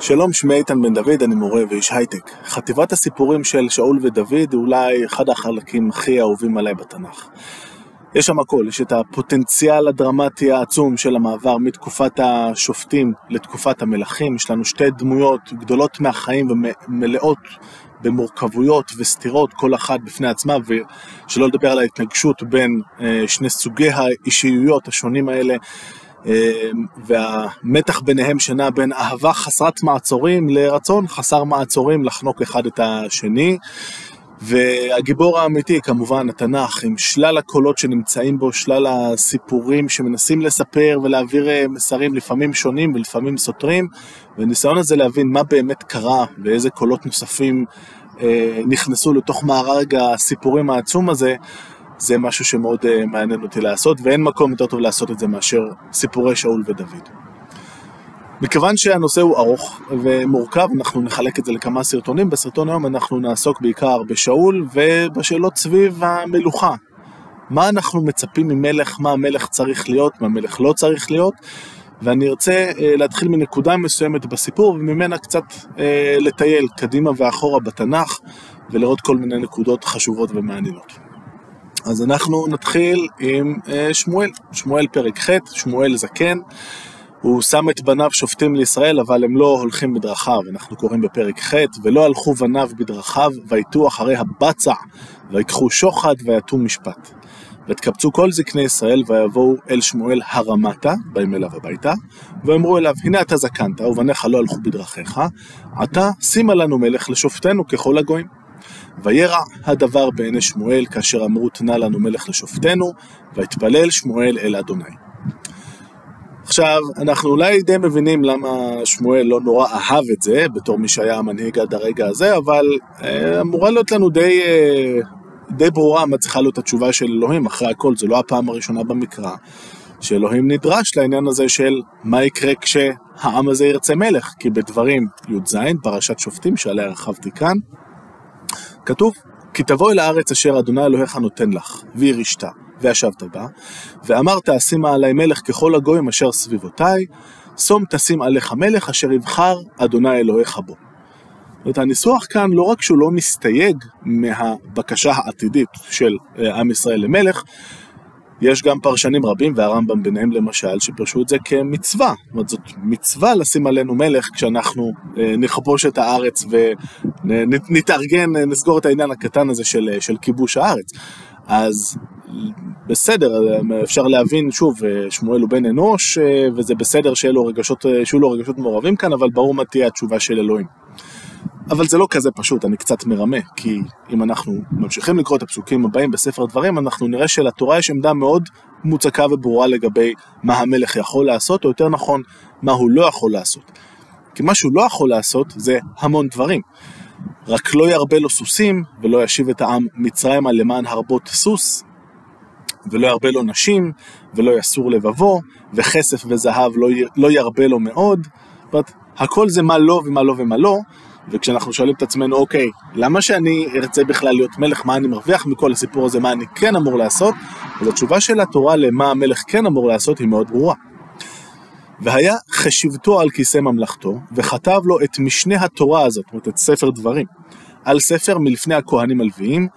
שלום, שמי איתן בן דוד, אני מורה ואיש הייטק. חטיבת הסיפורים של שאול ודוד היא אולי אחד החלקים הכי אהובים עליי בתנ"ך. יש שם הכל, יש את הפוטנציאל הדרמטי העצום של המעבר מתקופת השופטים לתקופת המלכים, יש לנו שתי דמויות גדולות מהחיים ומלאות במורכבויות וסתירות, כל אחת בפני עצמה, ושלא לדבר על ההתנגשות בין אה, שני סוגי האישיויות השונים האלה. אמ, והמתח ביניהם שנע בין אהבה חסרת מעצורים לרצון חסר מעצורים לחנוק אחד את השני. והגיבור האמיתי כמובן התנ"ך עם שלל הקולות שנמצאים בו, שלל הסיפורים שמנסים לספר ולהעביר אה, מסרים לפעמים שונים ולפעמים סותרים, וניסיון הזה להבין מה באמת קרה ואיזה קולות נוספים אה, נכנסו לתוך מארג הסיפורים העצום הזה, זה משהו שמאוד uh, מעניין אותי לעשות, ואין מקום יותר טוב לעשות את זה מאשר סיפורי שאול ודוד. מכיוון שהנושא הוא ארוך ומורכב, אנחנו נחלק את זה לכמה סרטונים. בסרטון היום אנחנו נעסוק בעיקר בשאול ובשאלות סביב המלוכה. מה אנחנו מצפים ממלך, מה המלך צריך להיות, מה המלך לא צריך להיות, ואני ארצה uh, להתחיל מנקודה מסוימת בסיפור וממנה קצת uh, לטייל קדימה ואחורה בתנ"ך ולראות כל מיני נקודות חשובות ומעניינות. אז אנחנו נתחיל עם אה, שמואל, שמואל פרק ח', שמואל זקן. הוא שם את בניו שופטים לישראל, אבל הם לא הולכים בדרכיו. אנחנו קוראים בפרק ח', ולא הלכו בניו בדרכיו, ויתו אחרי הבצע, ויקחו שוחד, ויתו משפט. ותקבצו כל זקני ישראל, ויבואו אל שמואל הרמתה, באים אליו הביתה, ואמרו אליו, הנה אתה זקנת, ובניך לא הלכו בדרכיך, עתה שימה לנו מלך לשופטנו ככל הגויים. וירע הדבר בעיני שמואל כאשר אמרו תנה לנו מלך לשופטנו, ויתפלל שמואל אל אדוני. עכשיו, אנחנו אולי די מבינים למה שמואל לא נורא אהב את זה, בתור מי שהיה המנהיג עד הרגע הזה, אבל אה, אמורה להיות לנו די, אה, די ברורה מה צריכה להיות התשובה של אלוהים, אחרי הכל, זו לא הפעם הראשונה במקרא, שאלוהים נדרש לעניין הזה של מה יקרה כשהעם הזה ירצה מלך, כי בדברים י"ז, פרשת שופטים, שעליה הרחבתי כאן, כתוב, כי תבוא אל הארץ אשר אדוני אלוהיך נותן לך, וירשת, וישבת בה, ואמרת אשימה עלי מלך ככל הגויים אשר סביבותי, שום תשים עליך מלך אשר יבחר אדוני אלוהיך בו. זאת אומרת, הניסוח כאן לא רק שהוא לא מסתייג מהבקשה העתידית של אה, עם ישראל למלך, יש גם פרשנים רבים, והרמב"ם ביניהם למשל, שפרשו את זה כמצווה. זאת אומרת, זאת מצווה לשים עלינו מלך כשאנחנו אה, נכבוש את הארץ ונתארגן, אה, נסגור את העניין הקטן הזה של, אה, של כיבוש הארץ. אז בסדר, אפשר להבין, שוב, שמואל הוא בן אנוש, וזה בסדר שיהיו לו רגשות, רגשות מעורבים כאן, אבל ברור מה תהיה התשובה של אלוהים. אבל זה לא כזה פשוט, אני קצת מרמה, כי אם אנחנו ממשיכים לקרוא את הפסוקים הבאים בספר דברים, אנחנו נראה שלתורה יש עמדה מאוד מוצקה וברורה לגבי מה המלך יכול לעשות, או יותר נכון, מה הוא לא יכול לעשות. כי מה שהוא לא יכול לעשות זה המון דברים. רק לא ירבה לו סוסים, ולא ישיב את העם מצרימה למען הרבות סוס, ולא ירבה לו נשים, ולא יסור לבבו, וכסף וזהב לא, לא ירבה לו מאוד. זאת אומרת, הכל זה מה לא ומה לא ומה לא, וכשאנחנו שואלים את עצמנו, אוקיי, למה שאני ארצה בכלל להיות מלך, מה אני מרוויח מכל הסיפור הזה, מה אני כן אמור לעשות? אז התשובה של התורה למה המלך כן אמור לעשות היא מאוד ברורה. והיה חשיבתו על כיסא ממלכתו, וכתב לו את משנה התורה הזאת, זאת אומרת את ספר דברים, על ספר מלפני הכהנים הלוויים,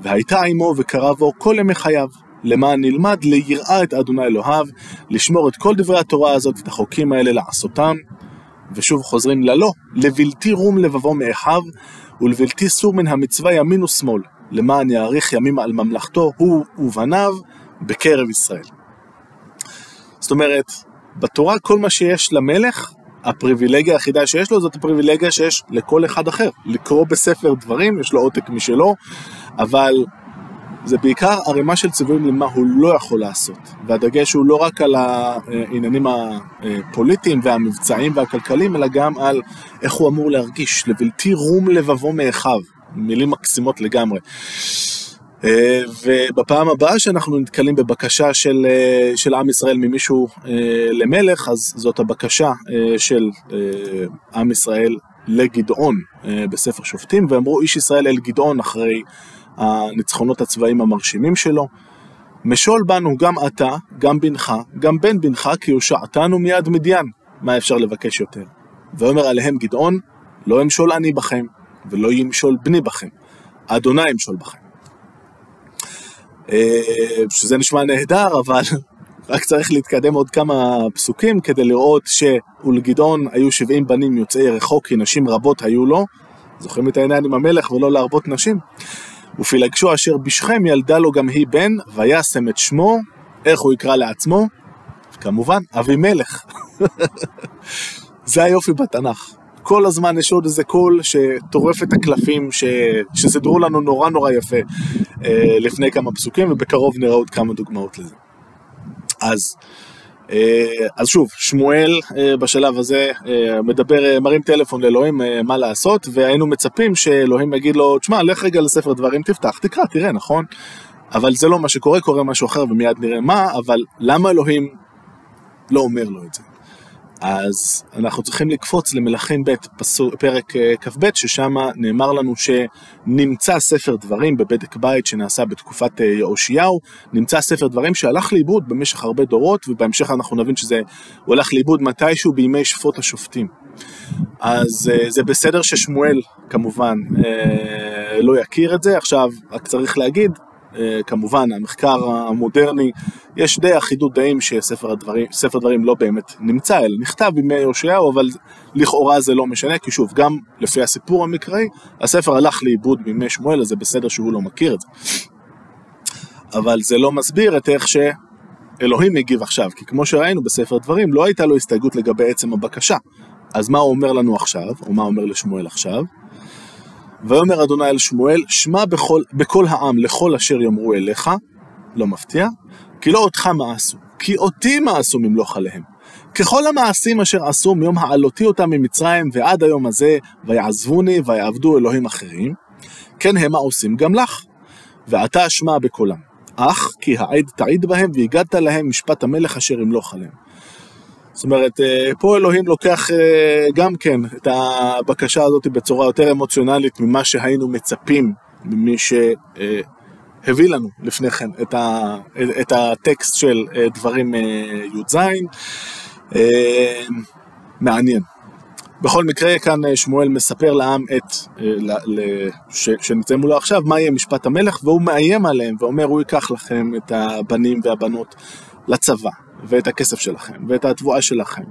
והייתה עמו וקרא בו כל ימי חייו, למען נלמד ליראה את אדוני אלוהיו, לשמור את כל דברי התורה הזאת, את החוקים האלה, לעשותם, ושוב חוזרים ללא, לבלתי רום לבבו מאחיו, ולבלתי סור מן המצווה ימין ושמאל, למען יאריך ימים על ממלכתו, הוא ובניו, בקרב ישראל. זאת אומרת, בתורה כל מה שיש למלך, הפריבילגיה היחידה שיש לו זאת הפריבילגיה שיש לכל אחד אחר. לקרוא בספר דברים, יש לו עותק משלו, אבל זה בעיקר ערימה של ציוויים למה הוא לא יכול לעשות. והדגש הוא לא רק על העניינים הפוליטיים והמבצעיים והכלכליים, אלא גם על איך הוא אמור להרגיש, לבלתי רום לבבו מאחיו. מילים מקסימות לגמרי. ובפעם הבאה שאנחנו נתקלים בבקשה של, של עם ישראל ממישהו למלך, אז זאת הבקשה של עם ישראל לגדעון בספר שופטים, ואמרו איש ישראל אל גדעון אחרי הניצחונות הצבאיים המרשימים שלו. משול בנו גם אתה, גם בנך, גם בן בנך, כי הושעתנו מיד מדיין. מה אפשר לבקש יותר? ויאמר עליהם גדעון, לא אמשול אני בכם, ולא ימשול בני בכם, אדוני ימשול בכם. אה, שזה נשמע נהדר, אבל רק צריך להתקדם עוד כמה פסוקים כדי לראות שלגדעון היו 70 בנים יוצאי רחוק, כי נשים רבות היו לו, זוכרים את העניין עם המלך ולא להרבות נשים? ופילגשו אשר בשכם ילדה לו גם היא בן, וישם את שמו, איך הוא יקרא לעצמו? כמובן, אבימלך. זה היופי בתנ"ך. כל הזמן יש עוד איזה קול שטורף את הקלפים, ש... שסידרו לנו נורא נורא יפה אה, לפני כמה פסוקים, ובקרוב נראה עוד כמה דוגמאות לזה. אז, אז שוב, שמואל אה, בשלב הזה אה, מדבר, מרים טלפון לאלוהים מה לעשות, והיינו מצפים שאלוהים יגיד לו, תשמע, לך רגע לספר דברים, תפתח, תקרא, תראה, נכון? אבל זה לא מה שקורה, קורה משהו אחר ומיד נראה מה, אבל למה אלוהים לא אומר לו את זה? אז אנחנו צריכים לקפוץ למלכים ב', פרק אה, כ"ב, ששם נאמר לנו שנמצא ספר דברים בבדק בית שנעשה בתקופת אה, יאושיהו, נמצא ספר דברים שהלך לאיבוד במשך הרבה דורות, ובהמשך אנחנו נבין שזה, הוא הלך לאיבוד מתישהו בימי שפוט השופטים. אז אה, זה בסדר ששמואל כמובן לא יכיר את זה, עכשיו רק צריך להגיד, כמובן, המחקר המודרני, יש די אחידות דעים שספר הדברים, דברים לא באמת נמצא, אלא נכתב בימי יאשיהו, אבל לכאורה זה לא משנה, כי שוב, גם לפי הסיפור המקראי, הספר הלך לאיבוד בימי שמואל, אז זה בסדר שהוא לא מכיר את זה. אבל זה לא מסביר את איך שאלוהים הגיב עכשיו, כי כמו שראינו בספר דברים, לא הייתה לו הסתייגות לגבי עצם הבקשה. אז מה הוא אומר לנו עכשיו, או מה הוא אומר לשמואל עכשיו? ויאמר אדוני אל שמואל, שמע בכל, בכל העם לכל אשר יאמרו אליך, לא מפתיע, כי לא אותך מעשו, כי אותי מעשו ממלוך עליהם. ככל המעשים אשר עשו מיום העלותי אותם ממצרים ועד היום הזה, ויעזבוני ויעבדו אלוהים אחרים, כן המה עושים גם לך, ואתה אשמע בקולם. אך כי העד תעיד בהם והגדת להם משפט המלך אשר ימלוך עליהם. זאת אומרת, אה, פה אלוהים לוקח אה, גם כן את הבקשה הזאת בצורה יותר אמוציונלית ממה שהיינו מצפים ממי שהביא לנו לפני כן את, הטקסט של אה, דברים י"ז. מעניין. בכל מקרה, כאן שמואל מספר לעם את, שנמצאים מולו עכשיו, מה יהיה משפט המלך, והוא מאיים עליהם ואומר, הוא ייקח לכם את הבנים והבנות לצבא. ואת הכסף שלכם, ואת התבואה שלכם,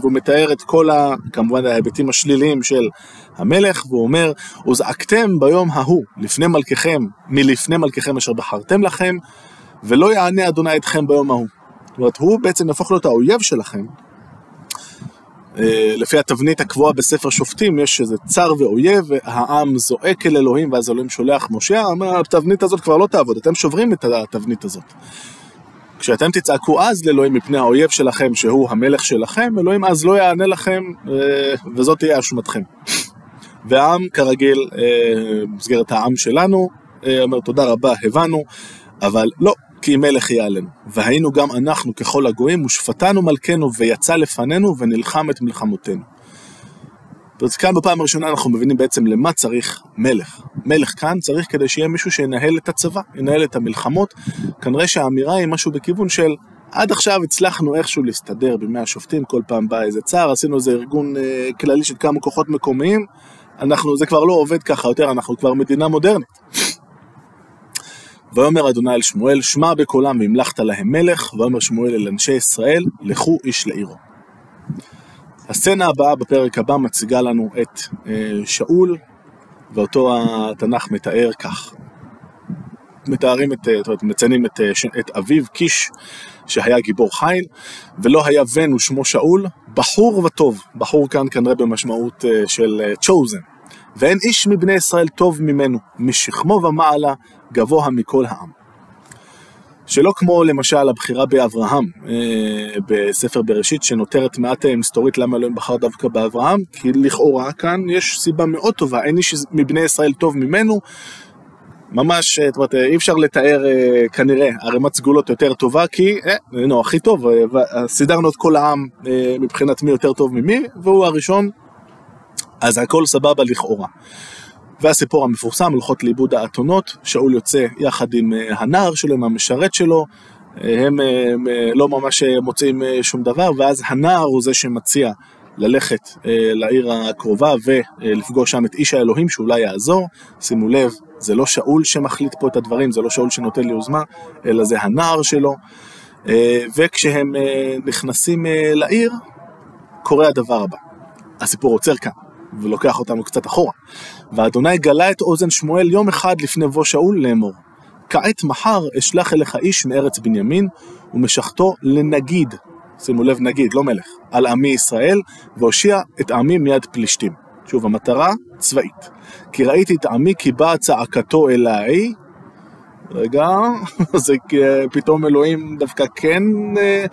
והוא מתאר את כל, ה, כמובן, ההיבטים השליליים של המלך, והוא אומר, וזעקתם ביום ההוא, לפני מלככם, מלפני מלככם אשר בחרתם לכם, ולא יענה אדוני אתכם ביום ההוא. זאת אומרת, הוא בעצם יהפוך להיות האויב שלכם. אה, לפי התבנית הקבועה בספר שופטים, יש איזה צר ואויב, והעם זועק אל אלוהים, ואז אלוהים שולח משה, התבנית הזאת כבר לא תעבוד, אתם שוברים את התבנית הזאת. כשאתם תצעקו אז לאלוהים מפני האויב שלכם, שהוא המלך שלכם, אלוהים אז לא יענה לכם, אה, וזאת תהיה אשמתכם. והעם, כרגיל, אה, במסגרת העם שלנו, אה, אומר תודה רבה, הבנו, אבל לא, כי מלך יהיה עלינו. והיינו גם אנחנו ככל הגויים, ושפטנו מלכנו, ויצא לפנינו, ונלחם את מלחמותינו. אז כאן בפעם הראשונה אנחנו מבינים בעצם למה צריך מלך. מלך כאן צריך כדי שיהיה מישהו שינהל את הצבא, ינהל את המלחמות. כנראה שהאמירה היא משהו בכיוון של עד עכשיו הצלחנו איכשהו להסתדר בימי השופטים, כל פעם בא איזה צער, עשינו איזה ארגון אה, כללי של כמה כוחות מקומיים, אנחנו, זה כבר לא עובד ככה יותר, אנחנו כבר מדינה מודרנית. ויאמר אדוני אל שמואל, שמע בקולם והמלכת להם מלך, ויאמר שמואל אל אנשי ישראל, לכו איש לעירו. הסצנה הבאה בפרק הבא מציגה לנו את אה, שאול, ואותו התנ"ך מתאר כך. מתארים את, זאת אומרת, מציינים את, אה, את אביו קיש, שהיה גיבור חיל, ולא היה בן ושמו שאול, בחור וטוב, בחור כאן כנראה במשמעות אה, של chosen, ואין איש מבני ישראל טוב ממנו, משכמו ומעלה, גבוה מכל העם. שלא כמו למשל הבחירה באברהם אה, בספר בראשית שנותרת מעט אה, מסתורית למה אלוהים בחר דווקא באברהם כי לכאורה כאן יש סיבה מאוד טובה אין איש מבני ישראל טוב ממנו ממש, אה, זאת אומרת, אי אפשר לתאר כנראה ערימת סגולות יותר טובה כי, אה, נו, הכי טוב, סידרנו את כל העם מבחינת מי יותר טוב ממי והוא הראשון אז הכל סבבה לכאורה. והסיפור המפורסם, הולכות לאיבוד האתונות, שאול יוצא יחד עם אה, הנער שלו, עם המשרת שלו, אה, הם, הם אה, לא ממש מוצאים שום דבר, ואז הנער הוא זה שמציע ללכת לעיר הקרובה ולפגוש שם את איש האלוהים שאולי יעזור. שימו לב, זה לא שאול שמחליט פה את הדברים, זה לא שאול שנותן לי יוזמה, אלא זה הנער שלו. וכשהם נכנסים לעיר, קורה הדבר הבא. הסיפור עוצר כאן, ולוקח אותנו קצת אחורה. ואדוני גלה את אוזן שמואל יום אחד לפני בוא שאול לאמור. כעת מחר אשלח אליך איש מארץ בנימין, ומשחתו לנגיד, שימו לב נגיד, לא מלך, על עמי ישראל, והושיע את עמי מיד פלישתים. שוב, המטרה צבאית. כי ראיתי את עמי כי באה צעקתו אליי, רגע, זה פתאום אלוהים דווקא כן, אה,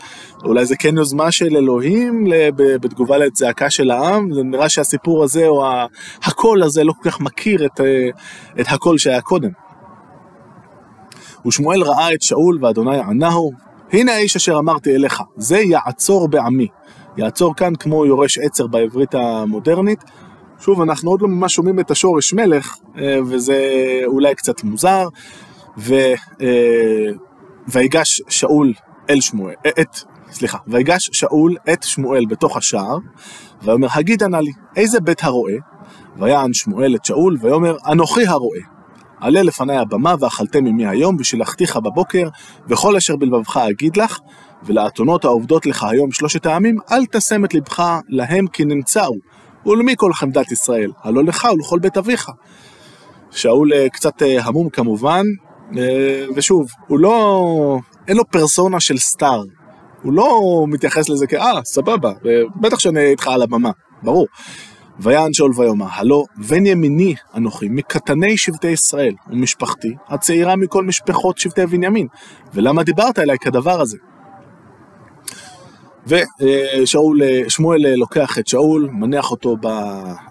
אולי זה כן יוזמה של אלוהים בתגובה לצעקה של העם, זה נראה שהסיפור הזה או הקול הזה לא כל כך מכיר את, אה, את הקול שהיה קודם. ושמואל ראה את שאול ואדוני ענהו, הנה האיש אשר אמרתי אליך, זה יעצור בעמי. יעצור כאן כמו יורש עצר בעברית המודרנית. שוב, אנחנו עוד לא ממש שומעים את השורש מלך, אה, וזה אולי קצת מוזר. ו, אה, ויגש שאול אל שמואל, אה, את, סליחה, ויגש שאול את שמואל בתוך השער, ויאמר הגידה נא לי, איזה בית הרועה? ויען שמואל את שאול, ויאמר אנוכי הרועה. עלה לפני הבמה ואכלתם עמי היום, ושלחתיך בבוקר, וכל אשר בלבבך אגיד לך, ולאתונות העובדות לך היום שלושת העמים, אל תשם את לבך להם כי נמצאו. ולמי כל חמדת ישראל? הלא לך ולכל בית אביך. שאול אה, קצת המום כמובן, ושוב, הוא לא... אין לו פרסונה של סטאר. הוא לא מתייחס לזה כאה, סבבה, בטח שאני איתך על הבמה, ברור. ויען שאול ויאמר, הלא בן ימיני אנוכי, מקטני שבטי ישראל, ומשפחתי הצעירה מכל משפחות שבטי בנימין, ולמה דיברת אליי כדבר הזה? ושאול, שמואל לוקח את שאול, מניח אותו ב,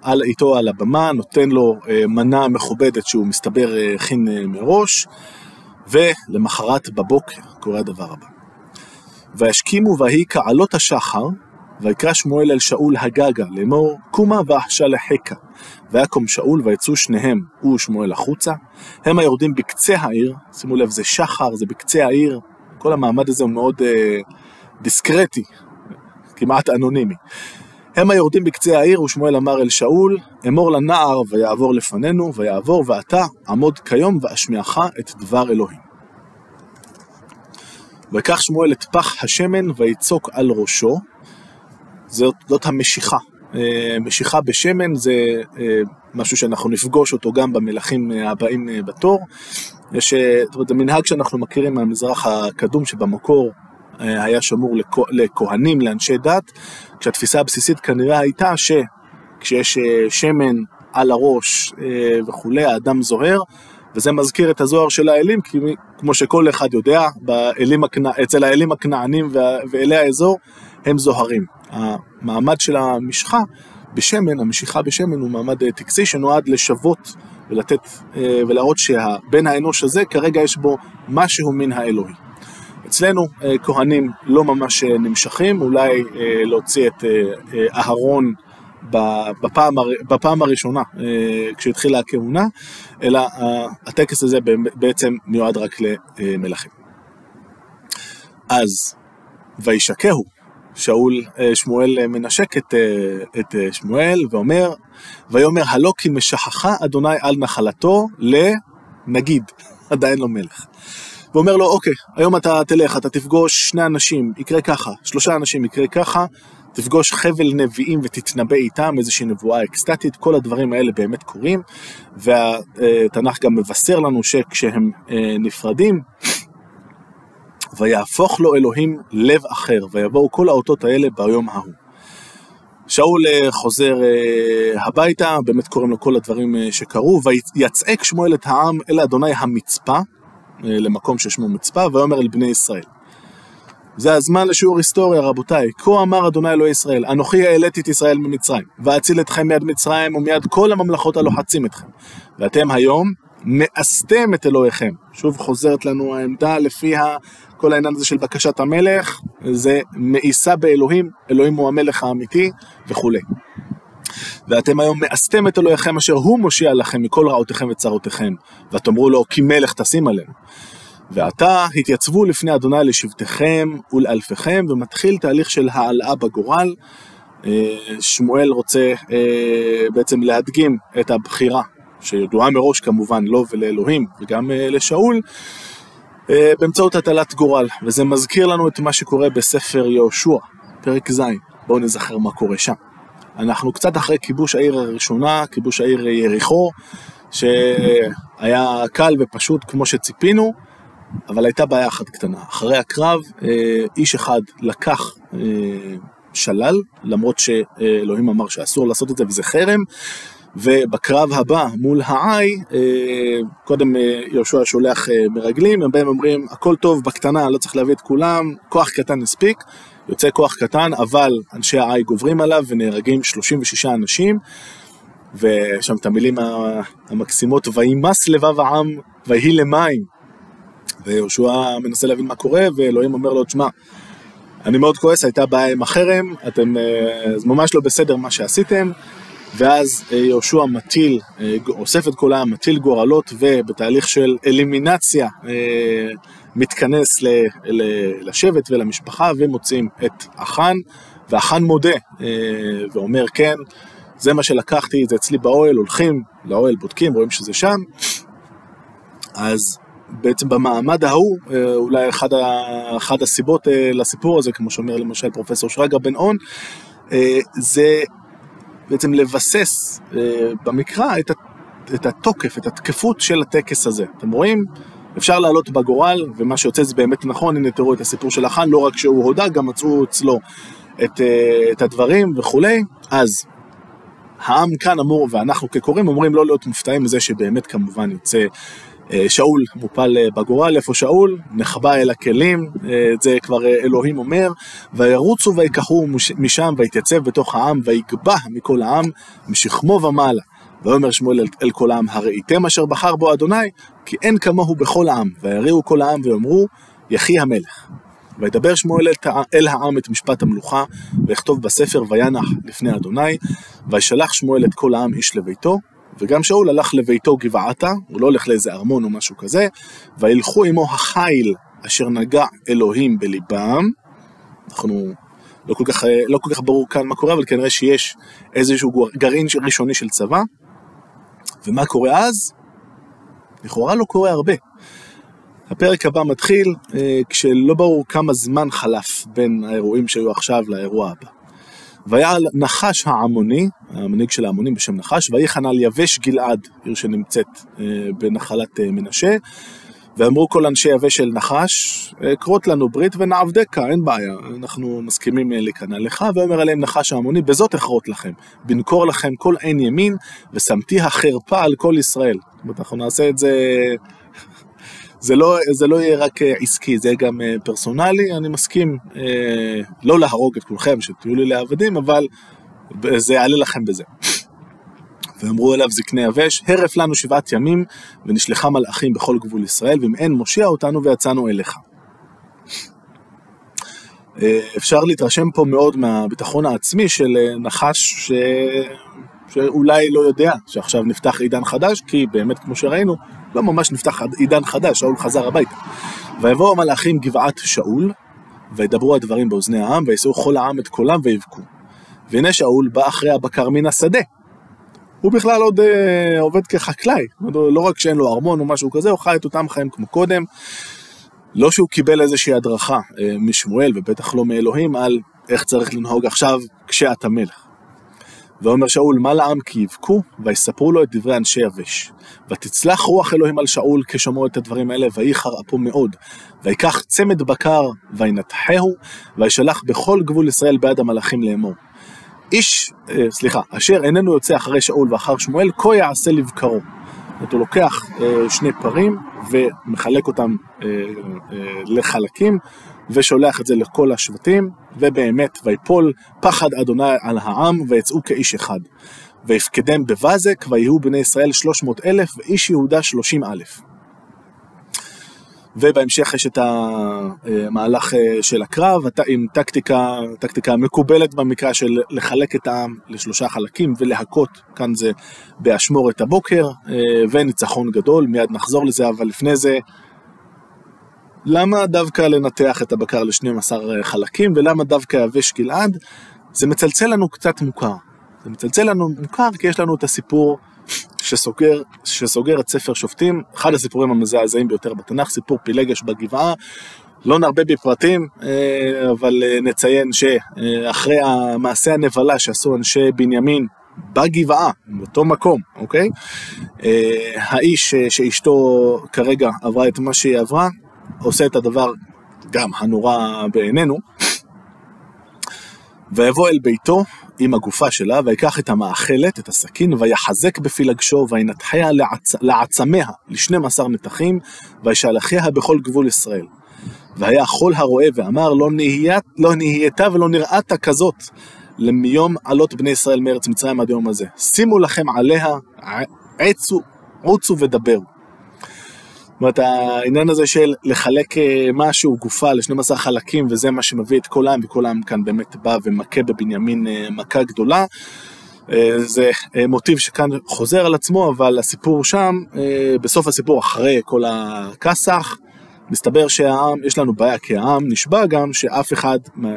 על, איתו על הבמה, נותן לו אה, מנה מכובדת שהוא מסתבר אה, הכין אה, מראש, ולמחרת בבוקר קורה הדבר הבא. וישכימו ויהי כעלות השחר, ויקרא שמואל אל שאול הגגה לאמור קומה ואשלחך. ויקום שאול ויצאו שניהם, הוא ושמואל החוצה. הם היורדים בקצה העיר, שימו לב זה שחר, זה בקצה העיר, כל המעמד הזה הוא מאוד אה, דיסקרטי, כמעט אנונימי. הם היורדים בקצה העיר, ושמואל אמר אל שאול, אמור לנער ויעבור לפנינו, ויעבור, ואתה עמוד כיום ואשמיעך את דבר אלוהים. ויקח שמואל את פח השמן ויצוק על ראשו, זאת, זאת המשיכה. אה, משיכה בשמן זה אה, משהו שאנחנו נפגוש אותו גם במלכים אה, הבאים בתור. יש, זאת אומרת, זה מנהג שאנחנו מכירים מהמזרח הקדום שבמקור היה שמור לכהנים, לאנשי דת, כשהתפיסה הבסיסית כנראה הייתה שכשיש שמן על הראש וכולי, האדם זוהר, וזה מזכיר את הזוהר של האלים, כי כמו שכל אחד יודע, באלים הכנע... אצל האלים הכנענים ואלי האזור, הם זוהרים. המעמד של המשחה בשמן, המשיכה בשמן הוא מעמד אה, טקסי שנועד לשוות ולתת אה, ולהראות שבן האנוש הזה כרגע יש בו משהו מן האלוהי. אצלנו אה, כהנים לא ממש נמשכים, אולי להוציא את אהרון בפעם, בפעם הראשונה כשהתחילה הכהונה, אלא הטקס הזה בעצם מיועד רק למלכים. אז וישקהו שאול, אה, שמואל אה, מנשק את, אה, את שמואל ואומר, ויאמר הלא כי משכחה אדוני על נחלתו לנגיד, עדיין לא מלך. ואומר לו, אוקיי, היום אתה תלך, אתה תפגוש שני אנשים, יקרה ככה, שלושה אנשים יקרה ככה, תפגוש חבל נביאים ותתנבא איתם איזושהי נבואה אקסטטית, כל הדברים האלה באמת קורים, והתנ"ך גם מבשר לנו שכשהם נפרדים, ויהפוך לו אלוהים לב אחר, ויבואו כל האותות האלה ביום ההוא. שאול אה, חוזר אה, הביתה, באמת קוראים לו כל הדברים אה, שקרו, ויצעק שמואל את העם אל אדוני המצפה, למקום ששמו מצפה, ויאמר אל בני ישראל. זה הזמן לשיעור היסטוריה רבותיי, כה אמר אדוני אלוהי ישראל, אנוכי העליתי את ישראל ממצרים, ואציל אתכם מיד מצרים ומיד כל הממלכות הלוחצים אתכם. ואתם היום מאסתם את אלוהיכם. שוב חוזרת לנו העמדה לפיה כל העניין הזה של בקשת המלך, זה מאיסה באלוהים, אלוהים הוא המלך האמיתי וכולי. ואתם היום מאסתם את אלוהיכם אשר הוא מושיע לכם מכל רעותיכם וצרותיכם, ותאמרו לו כי מלך תשים עלינו. ועתה התייצבו לפני אדוני לשבטיכם ולאלפיכם, ומתחיל תהליך של העלאה בגורל. שמואל רוצה בעצם להדגים את הבחירה, שידועה מראש כמובן לו ולאלוהים וגם לשאול, באמצעות הטלת גורל, וזה מזכיר לנו את מה שקורה בספר יהושע, פרק ז', בואו נזכר מה קורה שם. אנחנו קצת אחרי כיבוש העיר הראשונה, כיבוש העיר יריחו, שהיה קל ופשוט כמו שציפינו, אבל הייתה בעיה אחת קטנה. אחרי הקרב, אה, איש אחד לקח אה, שלל, למרות שאלוהים אמר שאסור לעשות את זה וזה חרם, ובקרב הבא מול העי, אה, קודם יהושע שולח מרגלים, הם באים אומרים, הכל טוב בקטנה, לא צריך להביא את כולם, כוח קטן מספיק. יוצא כוח קטן, אבל אנשי העי גוברים עליו ונהרגים 36 אנשים. ויש שם את המילים המקסימות, וימס לבב העם, ויהי למים. ויהושע מנסה להבין מה קורה, ואלוהים אומר לו, תשמע, אני מאוד כועס, הייתה בעיה עם החרם, אתם, אה, זה ממש לא בסדר מה שעשיתם. ואז אה, יהושע מטיל, אה, אוסף את כל העם, מטיל גורלות, ובתהליך של אלימינציה מתכנס לשבט ולמשפחה, ומוצאים את החאן, והחאן מודה, ואומר כן, זה מה שלקחתי, זה אצלי באוהל, הולכים לאוהל, בודקים, רואים שזה שם. אז בעצם במעמד ההוא, אה, אולי אחד, ה, אחד הסיבות אה, לסיפור הזה, כמו שאומר למשל פרופסור שרגא בן און, אה, זה בעצם לבסס במקרא את, את התוקף, את התקפות של הטקס הזה. אתם רואים? אפשר לעלות בגורל, ומה שיוצא זה באמת נכון, הנה תראו את הסיפור של החאן, לא רק שהוא הודה, גם מצאו אצלו את, את הדברים וכולי. אז העם כאן אמור, ואנחנו כקוראים אומרים לא להיות מופתעים מזה שבאמת כמובן יוצא אה, שאול מופל אה, בגורל, איפה שאול? נחבא אל הכלים, אה, את זה כבר אלוהים אומר, וירוצו ויקחו משם ויתייצב בתוך העם ויגבה מכל העם משכמו ומעלה. ויאמר שמואל אל, אל כל העם, הראיתם אשר בחר בו אדוני, כי אין כמוהו בכל העם, ויריעו כל העם ויאמרו, יחי המלך. וידבר שמואל אל העם את משפט המלוכה, ויכתוב בספר וינח לפני אדוני, וישלח שמואל את כל העם איש לביתו, וגם שאול הלך לביתו גבעתה, הוא לא הולך לאיזה ארמון או משהו כזה, וילכו עמו החיל אשר נגע אלוהים בליבם. אנחנו, לא כל, כך, לא כל כך ברור כאן מה קורה, אבל כנראה שיש איזשהו גרעין ראשוני של צבא. ומה קורה אז? לכאורה לא קורה הרבה. הפרק הבא מתחיל אה, כשלא ברור כמה זמן חלף בין האירועים שהיו עכשיו לאירוע הבא. והיה נחש העמוני, המנהיג של העמונים בשם נחש, ויחן על יבש גלעד, עיר שנמצאת אה, בנחלת אה, מנשה, ואמרו כל אנשי יבש של נחש, כרות לנו ברית ונעבדך, אין בעיה, אנחנו מסכימים להיכנע לך, ואומר עליהם נחש העמוני, בזאת אכרות לכם, בנקור לכם כל עין ימין, ושמתי החרפה על כל ישראל. זאת אומרת, אנחנו נעשה את זה זה לא, זה לא יהיה רק אה, עסקי, זה יהיה גם אה, פרסונלי, אני מסכים אה, לא להרוג את כולכם, שתהיו לי לעבדים, אבל זה יעלה לכם בזה. ואמרו אליו זקני יבש, הרף לנו שבעת ימים, ונשלחה מלאכים בכל גבול ישראל, ואם אין מושיע אותנו ויצאנו אליך. אפשר להתרשם פה מאוד מהביטחון העצמי של נחש ש... שאולי לא יודע שעכשיו נפתח עידן חדש, כי באמת, כמו שראינו, לא ממש נפתח עידן חדש, שאול חזר הביתה. ויבואו המלאכים גבעת שאול, וידברו הדברים באוזני העם, וישאו כל העם את קולם ויבכו. והנה שאול בא אחרי הבקר מן השדה. הוא בכלל עוד אה, עובד כחקלאי, לא רק שאין לו ארמון או משהו כזה, הוא חי את אותם חיים כמו קודם. לא שהוא קיבל איזושהי הדרכה אה, משמואל, ובטח לא מאלוהים, על איך צריך לנהוג עכשיו כשאתה מלך. ואומר שאול, מה לעם כי יבכו, ויספרו לו את דברי אנשי יבש. ותצלח רוח אלוהים על שאול כשמעו את הדברים האלה, וייחר אפו מאוד. ויקח צמד בקר, וינתחהו, וישלח בכל גבול ישראל ביד המלאכים לאמור. איש, אה, סליחה, אשר איננו יוצא אחרי שאול ואחר שמואל, כה יעשה לבקרו. זאת הוא לוקח אה, שני פרים ומחלק אותם אה, לחלקים, ושולח את זה לכל השבטים, ובאמת, ויפול פחד אדוני על העם, ויצאו כאיש אחד. ויפקדם בבזק, ויהיו בני ישראל שלוש מאות אלף, ואיש יהודה שלושים אלף. ובהמשך יש את המהלך אה, של הקרב, עם טקטיקה, טקטיקה מקובלת במקרא של לחלק את העם לשלושה חלקים ולהכות, כאן זה באשמורת הבוקר, אה, וניצחון גדול, מיד נחזור לזה, אבל לפני זה למה דווקא לנתח את הבקר ל-12 חלקים, ולמה דווקא יבש גלעד? זה מצלצל לנו קצת מוכר. זה מצלצל לנו מוכר כי יש לנו את הסיפור שסוגר, שסוגר את ספר שופטים, אחד הסיפורים המזעזעים ביותר בתנ"ך, סיפור פילגש בגבעה. לא נרבה בפרטים, אה, אבל אה, נציין שאחרי המעשה הנבלה שעשו אנשי בנימין בגבעה, באותו מקום, אוקיי? אה, האיש שאשתו כרגע עברה את מה שהיא עברה, עושה את הדבר גם הנורא בעינינו, ויבוא אל ביתו עם הגופה שלה, ויקח את המאכלת, את הסכין, ויחזק בפילגשו, וינתחיה לעצ... לעצמיה לשנים עשר נתחים, וישלחיה בכל גבול ישראל. והיה כל הרואה ואמר, לא, נהיית, לא נהייתה ולא נראית כזאת למיום עלות בני ישראל מארץ מצרים עד יום הזה. שימו לכם עליה, עצו, רוצו ודברו. זאת אומרת, העניין הזה של לחלק אה, משהו, גופה, ל-12 חלקים, וזה מה שמביא את כל העם, וכל העם כאן באמת בא ומכה בבנימין אה, מכה גדולה. אה, זה מוטיב שכאן חוזר על עצמו, אבל הסיפור שם, בסוף הסיפור, אחרי כל הכסח, מסתבר שהעם, יש לנו בעיה, כי העם נשבע גם שאף אחד מה,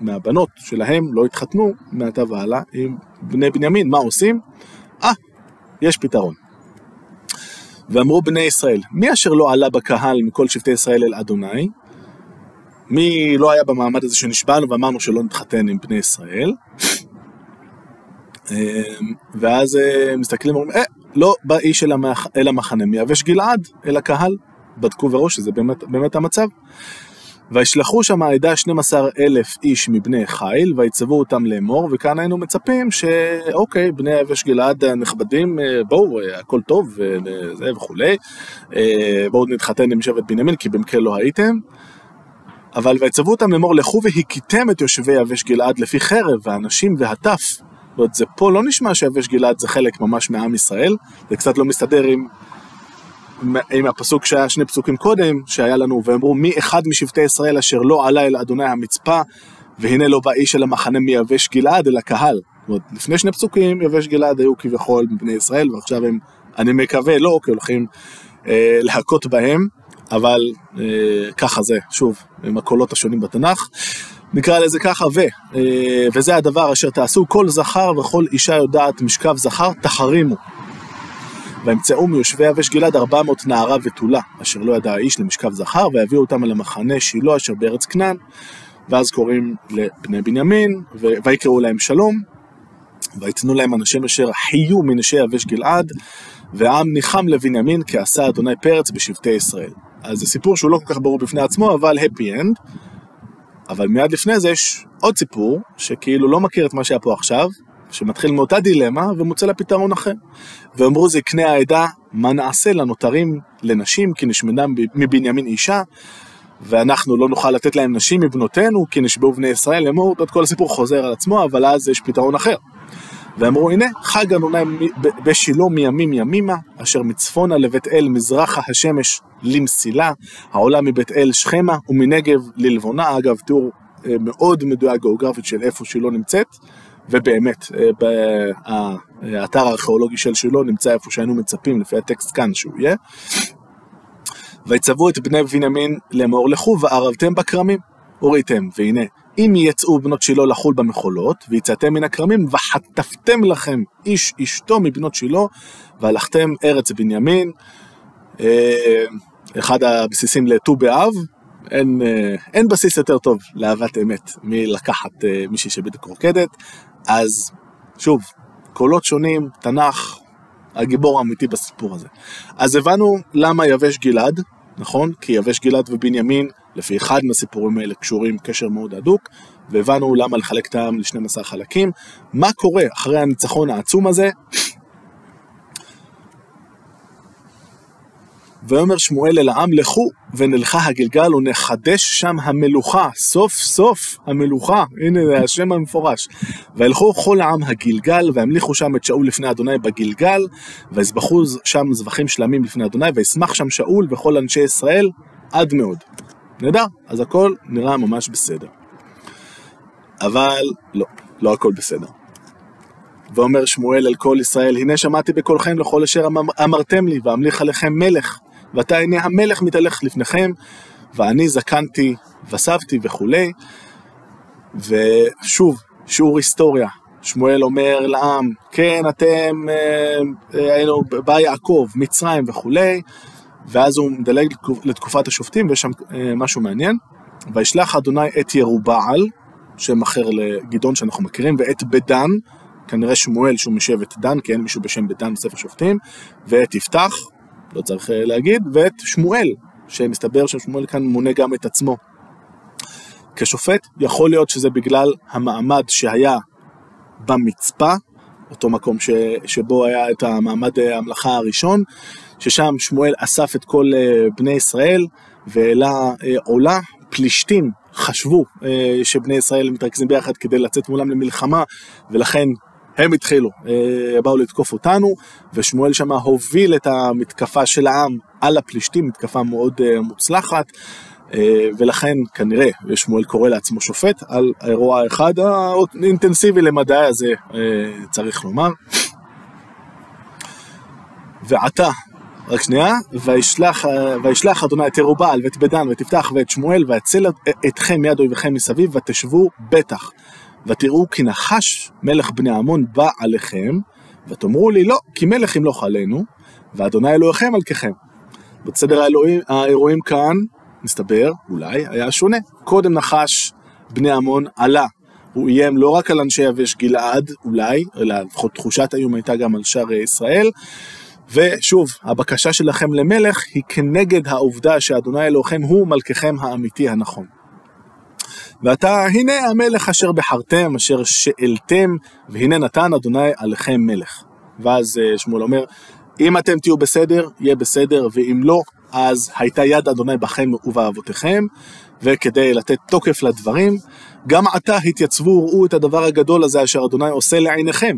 מהבנות שלהם לא התחתנו מעתה והלאה עם בני בנימין. מה עושים? אה, יש פתרון. ואמרו בני ישראל, מי אשר לא עלה בקהל מכל שבטי ישראל אל אדוני? מי לא היה במעמד הזה שנשבענו ואמרנו שלא נתחתן עם בני ישראל? אמ, ואז אה, מסתכלים ואומרים, אה, לא בא איש אל, המח... אל המחנה, מייבש גלעד אל הקהל. בדקו וראו שזה באמת, באמת המצב. וישלחו שם העדה 12 אלף איש מבני חיל, ויצבו אותם לאמור, וכאן היינו מצפים שאוקיי, בני יבש גלעד הנכבדים, אה, בואו, אה, הכל טוב, וזה אה, וכולי, בואו נתחתן עם שבט בנימין, כי במקרה לא הייתם. אבל ויצבו אותם לאמור, לכו והכיתם את יושבי יבש גלעד לפי חרב, והנשים והטף. זאת אומרת, זה פה לא נשמע שיבש גלעד זה חלק ממש מעם ישראל, זה קצת לא מסתדר עם עם הפסוק שהיה שני פסוקים קודם, שהיה לנו, ואמרו מי אחד משבטי ישראל אשר לא עלה אל אדוני המצפה, והנה לא בא איש אל המחנה מיבש גלעד, אל הקהל. זאת אומרת, לפני שני פסוקים יבש גלעד היו כביכול מבני ישראל, ועכשיו הם, אני מקווה, לא, כי הולכים אה, להכות בהם, אבל אה, ככה זה, שוב, עם הקולות השונים בתנ"ך. נקרא לזה ככה, ו, אה, וזה הדבר אשר תעשו, כל זכר וכל אישה יודעת משכב זכר, תחרימו. וימצאו מיושבי יבש גלעד ארבע מאות נערה ותולה, אשר לא ידע האיש למשכב זכר, ויביאו אותם אל המחנה שילה אשר בארץ כנען, ואז קוראים לבני בנימין, ויקראו להם שלום, ויתנו להם אנשים אשר חיו מנשי יבש גלעד, והעם ניחם לבנימין כי עשה אדוני פרץ בשבטי ישראל. אז זה סיפור שהוא לא כל כך ברור בפני עצמו, אבל happy end. אבל מיד לפני זה יש עוד סיפור, שכאילו לא מכיר את מה שהיה פה עכשיו, שמתחיל מאותה דילמה ומוצא לה פתרון אחר. ואמרו זקני העדה, מה נעשה לנותרים לנשים כי נשמדה מבנימין אישה, ואנחנו לא נוכל לתת להם נשים מבנותינו כי נשבעו בני ישראל, אמרו, את כל הסיפור חוזר על עצמו, אבל אז יש פתרון אחר. ואמרו הנה חג אדוני בשילה מימים ימימה אשר מצפונה לבית אל מזרחה השמש למסילה העולה מבית אל שכמה ומנגב ללבונה אגב תיאור אה, מאוד מדויק גיאוגרפית של איפה שילה נמצאת ובאמת, אה, האתר הארכיאולוגי של שילה נמצא איפה שהיינו מצפים לפי הטקסט כאן שהוא יהיה. ויצוו את בני בנימין לאמור לכו וערבתם בכרמים, וראיתם, והנה, אם יצאו בנות שילה לחול במחולות, ויצאתם מן הכרמים, וחטפתם לכם איש אשתו מבנות שילה, והלכתם ארץ בנימין, אה, אחד הבסיסים לט"ו באב, אין, אה, אין בסיס יותר טוב לאהבת אמת מלקחת מישהי שבדיוק רוקדת, אז שוב, קולות שונים, תנ"ך, הגיבור האמיתי בסיפור הזה. אז הבנו למה יבש גלעד, נכון? כי יבש גלעד ובנימין, לפי אחד מהסיפורים האלה, קשורים קשר מאוד הדוק, והבנו למה לחלק את העם ל-12 חלקים. מה קורה אחרי הניצחון העצום הזה? ויאמר שמואל אל העם, לכו ונלכה הגלגל ונחדש שם המלוכה, סוף סוף המלוכה, הנה זה השם המפורש. וילכו כל העם הגלגל, והמליכו שם את שאול לפני אדוני בגלגל, ויזבחו שם זבחים שלמים לפני אדוני, וישמח שם שאול וכל אנשי ישראל עד מאוד. נהדר, אז הכל נראה ממש בסדר. אבל לא, לא הכל בסדר. ואומר שמואל אל כל ישראל, הנה שמעתי בקולכם לכל אשר אמ-, אמרתם לי, ואמליך עליכם מלך, ועתה הנה המלך מתהלך לפניכם, ואני זקנתי וסבתי וכולי. ושוב, שיעור היסטוריה. שמואל אומר לעם, כן, אתם, היינו, בא יעקב, מצרים וכולי, ואז הוא מדלג לתקופת השופטים, ויש שם משהו מעניין. וישלח אדוני את ירובעל, שם אחר לגדעון שאנחנו מכירים, ואת בדן, כנראה שמואל שהוא משבט דן, כי אין מישהו בשם בדן בספר שופטים, ואת יפתח, לא צריך להגיד, ואת שמואל, שמסתבר ששמואל כאן מונה גם את עצמו. כשופט, יכול להיות שזה בגלל המעמד שהיה במצפה, אותו מקום ש, שבו היה את המעמד המלאכה הראשון, ששם שמואל אסף את כל בני ישראל והעלה עולה, פלישתים חשבו שבני ישראל מתרכזים ביחד כדי לצאת מולם למלחמה, ולכן הם התחילו, באו לתקוף אותנו, ושמואל שמה הוביל את המתקפה של העם על הפלישתים, מתקפה מאוד מוצלחת, ולכן כנראה שמואל קורא לעצמו שופט על האירוע האחד האינטנסיבי למדי הזה, צריך לומר. ועתה, רק שנייה, וישלח, וישלח אדוני את ירובעל ואת בדן ואת יפתח ואת שמואל ויצל אתכם מיד אויביכם מסביב ותשבו בטח ותראו כי נחש מלך בני עמון בא עליכם ותאמרו לי לא כי מלך ימלוך עלינו ואדוני אלוהיכם מלככם. בסדר האלוהים, האירועים כאן מסתבר אולי היה שונה קודם נחש בני עמון עלה הוא איים לא רק על אנשי יבש גלעד אולי אלא לפחות תחושת האיום הייתה גם על שאר ישראל ושוב, הבקשה שלכם למלך היא כנגד העובדה שאדוני אלוהיכם הוא מלככם האמיתי הנכון. ועתה הנה המלך אשר בחרתם, אשר שאלתם, והנה נתן אדוני עליכם מלך. ואז שמואל אומר, אם אתם תהיו בסדר, יהיה בסדר, ואם לא, אז הייתה יד אדוני בכם ובאבותיכם, וכדי לתת תוקף לדברים, גם עתה התייצבו וראו את הדבר הגדול הזה אשר אדוני עושה לעיניכם.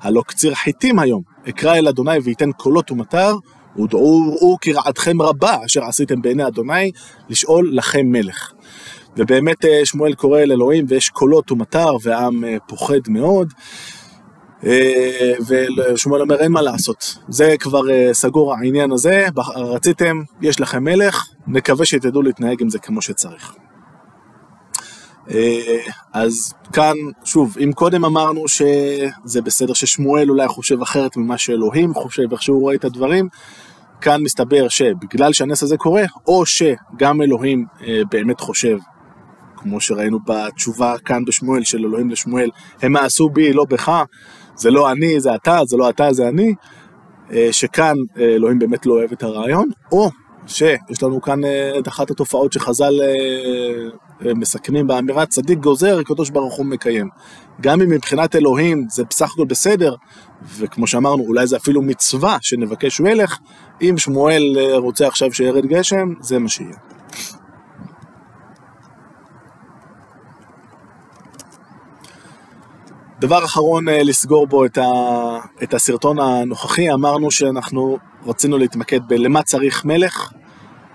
הלא קציר חיטים היום, אקרא אל אדוני וייתן קולות ומטר, ודעו וראו כי רעתכם רבה אשר עשיתם בעיני אדוני, לשאול לכם מלך. ובאמת שמואל קורא אל אלוהים ויש קולות ומטר והעם פוחד מאוד. ושמואל אומר אין מה לעשות, זה כבר סגור העניין הזה, רציתם, יש לכם מלך, נקווה שתדעו להתנהג עם זה כמו שצריך. אז כאן, שוב, אם קודם אמרנו שזה בסדר ששמואל אולי חושב אחרת ממה שאלוהים חושב, איך שהוא רואה את הדברים, כאן מסתבר שבגלל שהנס הזה קורה, או שגם אלוהים באמת חושב, כמו שראינו בתשובה כאן בשמואל, של אלוהים לשמואל, הם מעשו בי, לא בך, זה לא אני, זה אתה, זה לא אתה, זה אני, שכאן אלוהים באמת לא אוהב את הרעיון, או שיש לנו כאן את אחת התופעות שחז"ל מסכמים באמירה צדיק גוזר, קדוש ברוך הוא מקיים. גם אם מבחינת אלוהים זה בסך הכל בסדר, וכמו שאמרנו, אולי זה אפילו מצווה שנבקש מלך, אם שמואל רוצה עכשיו שירד גשם, זה מה שיהיה. דבר אחרון לסגור בו את, ה, את הסרטון הנוכחי, אמרנו שאנחנו רצינו להתמקד בלמה צריך מלך,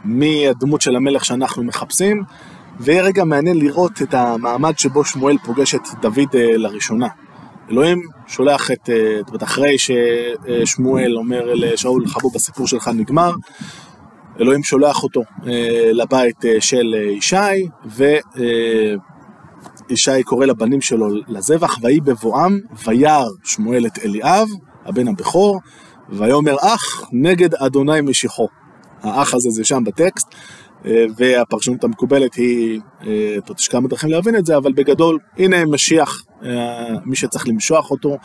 מי הדמות של המלך שאנחנו מחפשים, ויהיה רגע מעניין לראות את המעמד שבו שמואל פוגש את דוד לראשונה. אלוהים שולח את, זאת אומרת, אחרי ששמואל אומר לשאול, חבוב, הסיפור שלך נגמר, אלוהים שולח אותו לבית של ישי, וישי קורא לבנים שלו לזבח, ויהי בבואם, וירא שמואל את אליאב, הבן הבכור, ויאמר אח נגד אדוני משיחו. האח הזה זה שם בטקסט, והפרשנות המקובלת היא, יש כמה דרכים להבין את זה, אבל בגדול, הנה משיח, מי שצריך למשוח אותו,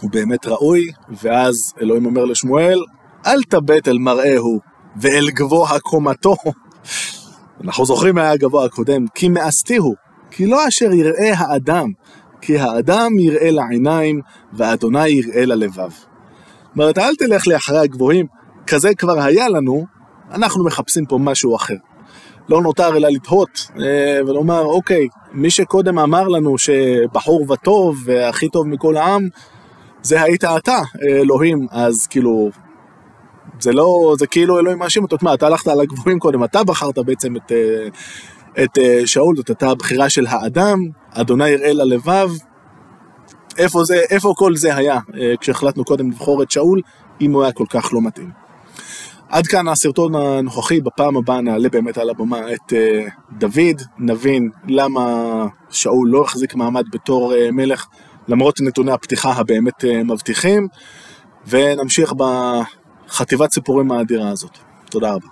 הוא באמת ראוי, ואז אלוהים אומר לשמואל, אל תבט אל מראהו ואל גבוה קומתו. אנחנו זוכרים מה היה הגבוה הקודם, כי מאסתי הוא, כי לא אשר יראה האדם, כי האדם יראה לעיניים, ואדוני יראה ללבב. אומרת, אל תלך לאחרי הגבוהים, כזה כבר היה לנו, אנחנו מחפשים פה משהו אחר. לא נותר אלא לתהות ולומר, אוקיי, מי שקודם אמר לנו שבחור וטוב והכי טוב מכל העם, זה היית אתה, אלוהים, אז כאילו, זה לא, זה כאילו אלוהים מאשים אותו, מה, אתה הלכת על הגבוהים קודם, אתה בחרת בעצם את, את שאול, זאת הייתה הבחירה של האדם, אדוני יראה ללבב, איפה זה, איפה כל זה היה, כשהחלטנו קודם לבחור את שאול, אם הוא היה כל כך לא מתאים. עד כאן הסרטון הנוכחי, בפעם הבאה נעלה באמת על הבמה את uh, דוד, נבין למה שאול לא החזיק מעמד בתור מלך, למרות נתוני הפתיחה הבאמת מבטיחים, ונמשיך בחטיבת סיפורים האדירה הזאת. תודה רבה.